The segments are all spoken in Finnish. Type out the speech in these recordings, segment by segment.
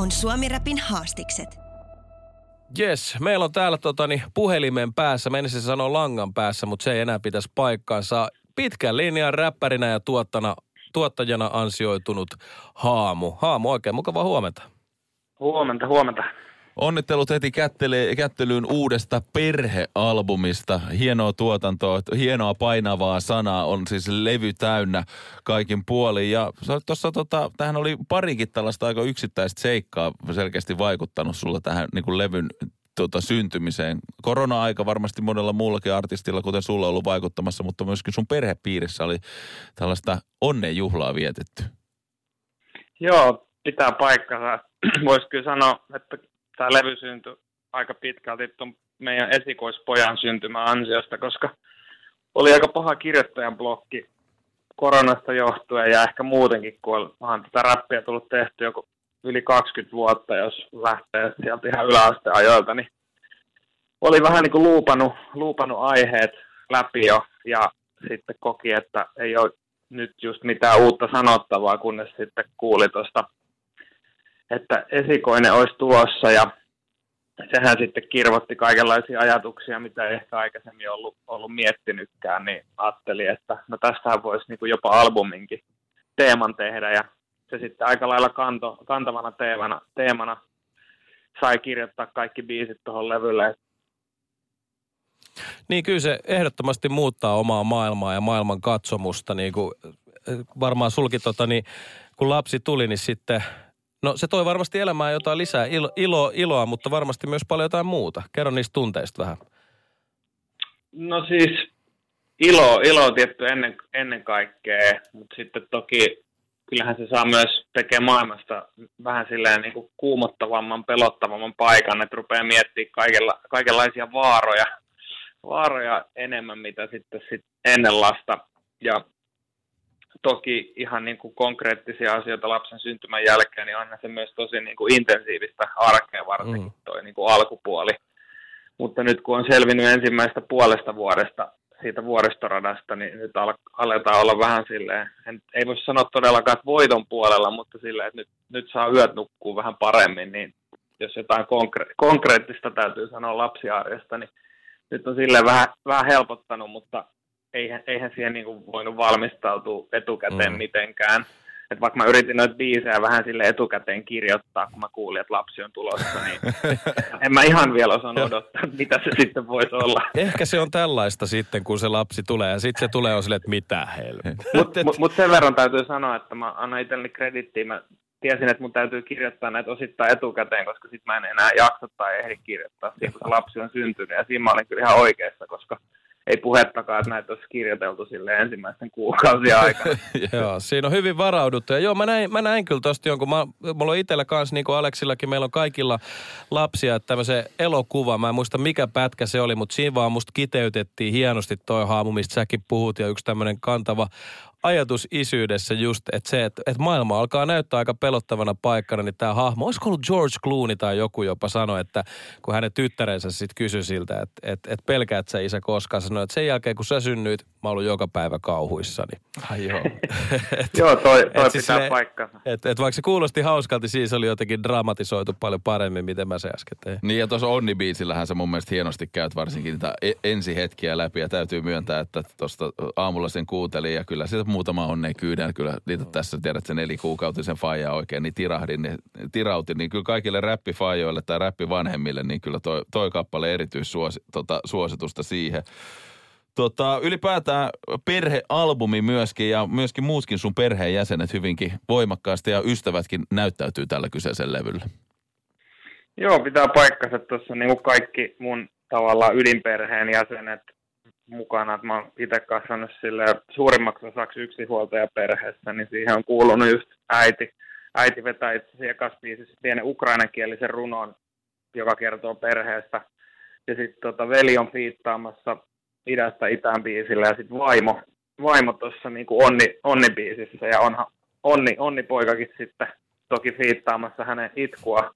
On Suomi Rapin haastikset. Jes, meillä on täällä totani, puhelimen päässä, menisin sanoa langan päässä, mutta se ei enää pitäisi paikkaansa. Pitkän linjan räppärinä ja tuottana, tuottajana ansioitunut Haamu. Haamu, oikein mukava huomenta. Huomenta, huomenta. Onnittelut heti kättelyyn uudesta perhealbumista. Hienoa tuotantoa, hienoa painavaa sanaa, on siis levy täynnä kaikin puolin. Ja tuossa tota, tähän oli parikin tällaista aika yksittäistä seikkaa selkeästi vaikuttanut sulla tähän niin kuin levyn tota, syntymiseen. Korona-aika varmasti monella muullakin artistilla, kuten sulla on ollut vaikuttamassa, mutta myöskin sun perhepiirissä oli tällaista onnenjuhlaa vietetty. Joo, pitää paikkansa. Voisi kyllä sanoa, että tämä levy syntyi aika pitkälti tuon meidän esikoispojan syntymä ansiosta, koska oli aika paha kirjoittajan blokki koronasta johtuen ja ehkä muutenkin, kun onhan tätä räppiä tullut tehty joku yli 20 vuotta, jos lähtee sieltä ihan yläasteajoilta, niin oli vähän niin kuin luupannut, luupannut aiheet läpi jo ja sitten koki, että ei ole nyt just mitään uutta sanottavaa, kunnes sitten kuuli tuosta että esikoinen olisi tulossa ja sehän sitten kirvoitti kaikenlaisia ajatuksia, mitä ei ehkä aikaisemmin ollut, ollut miettinytkään, niin ajattelin, että no tästähän voisi niin kuin jopa albuminkin teeman tehdä ja se sitten aika lailla kanto, kantavana teemana, teemana sai kirjoittaa kaikki biisit tuohon levylle. Niin kyllä se ehdottomasti muuttaa omaa maailmaa ja maailman katsomusta. Niin kuin varmaan sulki tota, niin kun lapsi tuli, niin sitten No se toi varmasti elämään jotain lisää ilo, ilo, iloa, mutta varmasti myös paljon jotain muuta. Kerro niistä tunteista vähän. No siis ilo, ilo tietty ennen, ennen kaikkea, mutta sitten toki kyllähän se saa myös tekemään maailmasta vähän silleen niin kuin kuumottavamman, pelottavamman paikan, että rupeaa miettimään kaikella, kaikenlaisia vaaroja, vaaroja enemmän, mitä sitten sit ennen lasta. Ja toki ihan niin kuin konkreettisia asioita lapsen syntymän jälkeen, niin on se myös tosi niin kuin intensiivistä arkea varsinkin mm. toi niin kuin alkupuoli. Mutta nyt kun on selvinnyt ensimmäistä puolesta vuodesta siitä vuoristoradasta, niin nyt al- aletaan olla vähän silleen, en, ei voi sanoa todellakaan, että voiton puolella, mutta silleen, että nyt, nyt saa yöt nukkuu vähän paremmin, niin jos jotain konkre- konkreettista täytyy sanoa lapsiarjesta, niin nyt on silleen vähän, vähän helpottanut, mutta eihän, eihän siihen niin kuin voinut valmistautua etukäteen mm. mitenkään. Et vaikka mä yritin noita biisejä vähän sille etukäteen kirjoittaa, kun mä kuulin, että lapsi on tulossa, niin en mä ihan vielä osannut odottaa, mitä se sitten voisi olla. Ehkä se on tällaista sitten, kun se lapsi tulee, ja sitten se tulee on silleen, että mitä helvettiä. Mutta mut, mut sen verran täytyy sanoa, että mä annan itselleni kredittiä. Mä tiesin, että mun täytyy kirjoittaa näitä osittain etukäteen, koska sitten mä en enää jaksa tai ehdi kirjoittaa siihen, kun se lapsi on syntynyt. Ja siinä mä olin kyllä ihan oikeassa, koska ei puhettakaan, että näitä olisi kirjoiteltu sille ensimmäisten kuukausien aikana. joo, siinä on hyvin varauduttu. Ja joo, mä näin, mä näin kyllä tosta jonkun, mä, mulla on itsellä kanssa, niin kuin Aleksillakin, meillä on kaikilla lapsia, että tämmöisen elokuva, mä en muista mikä pätkä se oli, mutta siinä vaan musta kiteytettiin hienosti toi haamu, mistä säkin puhut, ja yksi tämmöinen kantava ajatus isyydessä just, että se, että, että maailma alkaa näyttää aika pelottavana paikkana, niin tämä hahmo, olisiko ollut George Clooney tai joku jopa sanoi, että kun hänen tyttärensä sitten kysyi siltä, että, että, että pelkäät sä isä koskaan, sanoi, että sen jälkeen kun sä synnyit, mä ollut joka päivä kauhuissani. Ai joo. et, joo, toi, toi et siis pitää siis paikkansa. Et, et vaikka se kuulosti hauskalti, siis oli jotenkin dramatisoitu paljon paremmin, miten mä se äsken tein. Niin ja tuossa Onni-biisillähän sä mun mielestä hienosti käyt varsinkin niitä e- ensihetkiä läpi ja täytyy myöntää, että tuosta aamulla sen kuuntelin ja kyllä sitä muutama onnea kyydän. Kyllä niitä tässä tiedät sen nelikuukautisen faija oikein, niin tirahdin, niin, tirautin. Niin kyllä kaikille räppifaijoille tai räppivanhemmille, niin kyllä toi, toi kappale erityissuositusta tota, siihen. Tota, ylipäätään perhealbumi myöskin ja myöskin muutkin sun perheenjäsenet hyvinkin voimakkaasti ja ystävätkin näyttäytyy tällä kyseisellä levyllä. Joo, pitää paikkansa tuossa niin kaikki mun tavallaan ydinperheen jäsenet mukana, mä oon itse kasvanut sille suurimmaksi osaksi yksinhuoltajaperheessä, niin siihen on kuulunut just äiti, äiti vetää itse asiassa biisissä pienen ukrainankielisen runon, joka kertoo perheestä. Ja sitten tota, veli on fiittaamassa idästä itään biisillä ja sitten vaimo, vaimo tuossa niinku onni, onni-biisissä ja onhan onni, onni poikakin sitten toki fiittaamassa hänen itkua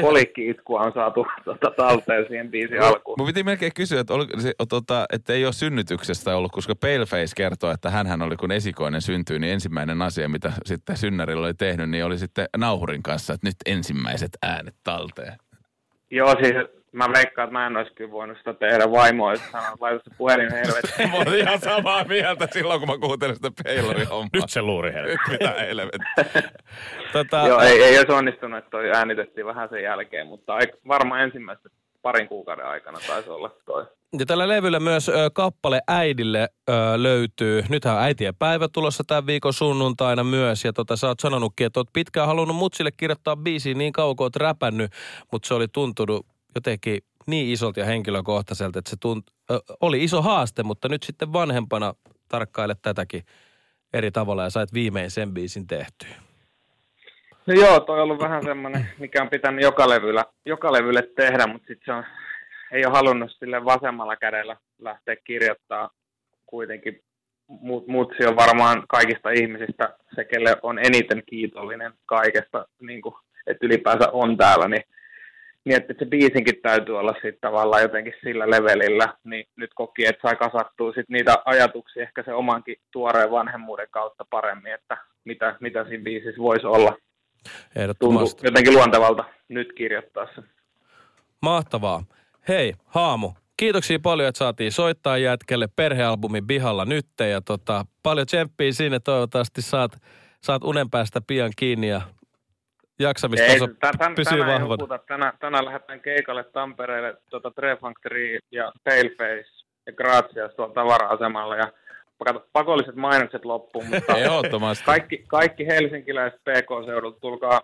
Polikki-itkua on saatu tota, talteen siihen biisin alkuun. Mun piti melkein kysyä, että, oliko se, tota, että ei ole synnytyksestä ollut, koska Paleface kertoo, että hän oli kun esikoinen syntyy, niin ensimmäinen asia, mitä sitten synnärillä oli tehnyt, niin oli sitten nauhurin kanssa, että nyt ensimmäiset äänet talteen. Joo, siis mä veikkaan, että mä en olisi kyllä voinut sitä tehdä. Vaimo olisi sanonut, laita se puhelin helvettiin. mä olin ihan samaa mieltä silloin, kun mä kuuntelin sitä Peilorin hommaa. Nyt se luuri helvettiin. Mitä helvettiä. tota... Joo, ei, ei olisi onnistunut, että toi äänitettiin vähän sen jälkeen, mutta varmaan ensimmäistä parin kuukauden aikana taisi olla toi. Ja tällä levyllä myös ö, kappale äidille ö, löytyy. Nythän on äitien päivä tulossa tämän viikon sunnuntaina myös. Ja tota, sä oot sanonutkin, että oot pitkään halunnut mutsille kirjoittaa biisiin niin kauan kuin oot räpännyt, mutta se oli tuntunut jotenkin niin isolta ja henkilökohtaiselta, että se tunt, ö, oli iso haaste, mutta nyt sitten vanhempana tarkkaile tätäkin eri tavalla ja sait viimein sen biisin tehtyä. No joo, toi on ollut vähän semmoinen, mikä on pitänyt joka levyllä, joka levylle tehdä, mutta sitten se on, ei ole halunnut sille vasemmalla kädellä lähteä kirjoittaa kuitenkin. Mut, mutsi on varmaan kaikista ihmisistä se, kelle on eniten kiitollinen kaikesta, niin kuin, että ylipäänsä on täällä, niin niin että se biisinkin täytyy olla sitten tavallaan jotenkin sillä levelillä, niin nyt koki, että sai kasattua sit niitä ajatuksia ehkä se omankin tuoreen vanhemmuuden kautta paremmin, että mitä, mitä siinä biisissä voisi olla. Ehdottomasti. Tuntuu jotenkin luontevalta nyt kirjoittaa se. Mahtavaa. Hei, Haamu, kiitoksia paljon, että saatiin soittaa jätkelle perhealbumin Bihalla nytte ja tota, paljon tsemppiä sinne. Toivottavasti saat, saat unen päästä pian kiinni ja jaksamistaso Ei, tän, pysyy tänään vahvana. Tänään, tänään lähdetään keikalle Tampereelle tuota Tre Factory ja Paleface ja Grazias tuolla tavara-asemalla ja pakolliset mainokset loppuun, mutta kaikki, kaikki helsinkiläiset PK-seudulta tulkaa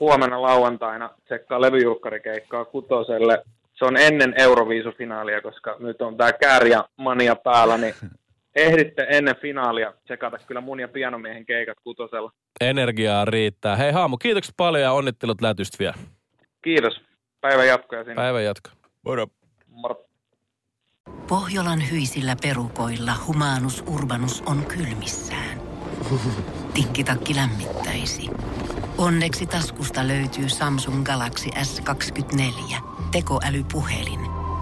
huomenna lauantaina tsekkaa levyjulkkarikeikkaa kutoselle. Se on ennen Euroviisufinaalia, koska nyt on tämä kääriä mania päällä, niin ehditte ennen finaalia tsekata kyllä mun ja pianomiehen keikat kutosella. Energiaa riittää. Hei Haamu, kiitokset paljon ja onnittelut lätystä vielä. Kiitos. Päivän jatkoja sinne. Päivän jatko. Moro. Moro. Pohjolan hyisillä perukoilla humanus urbanus on kylmissään. Tikkitakki lämmittäisi. Onneksi taskusta löytyy Samsung Galaxy S24 tekoälypuhelin.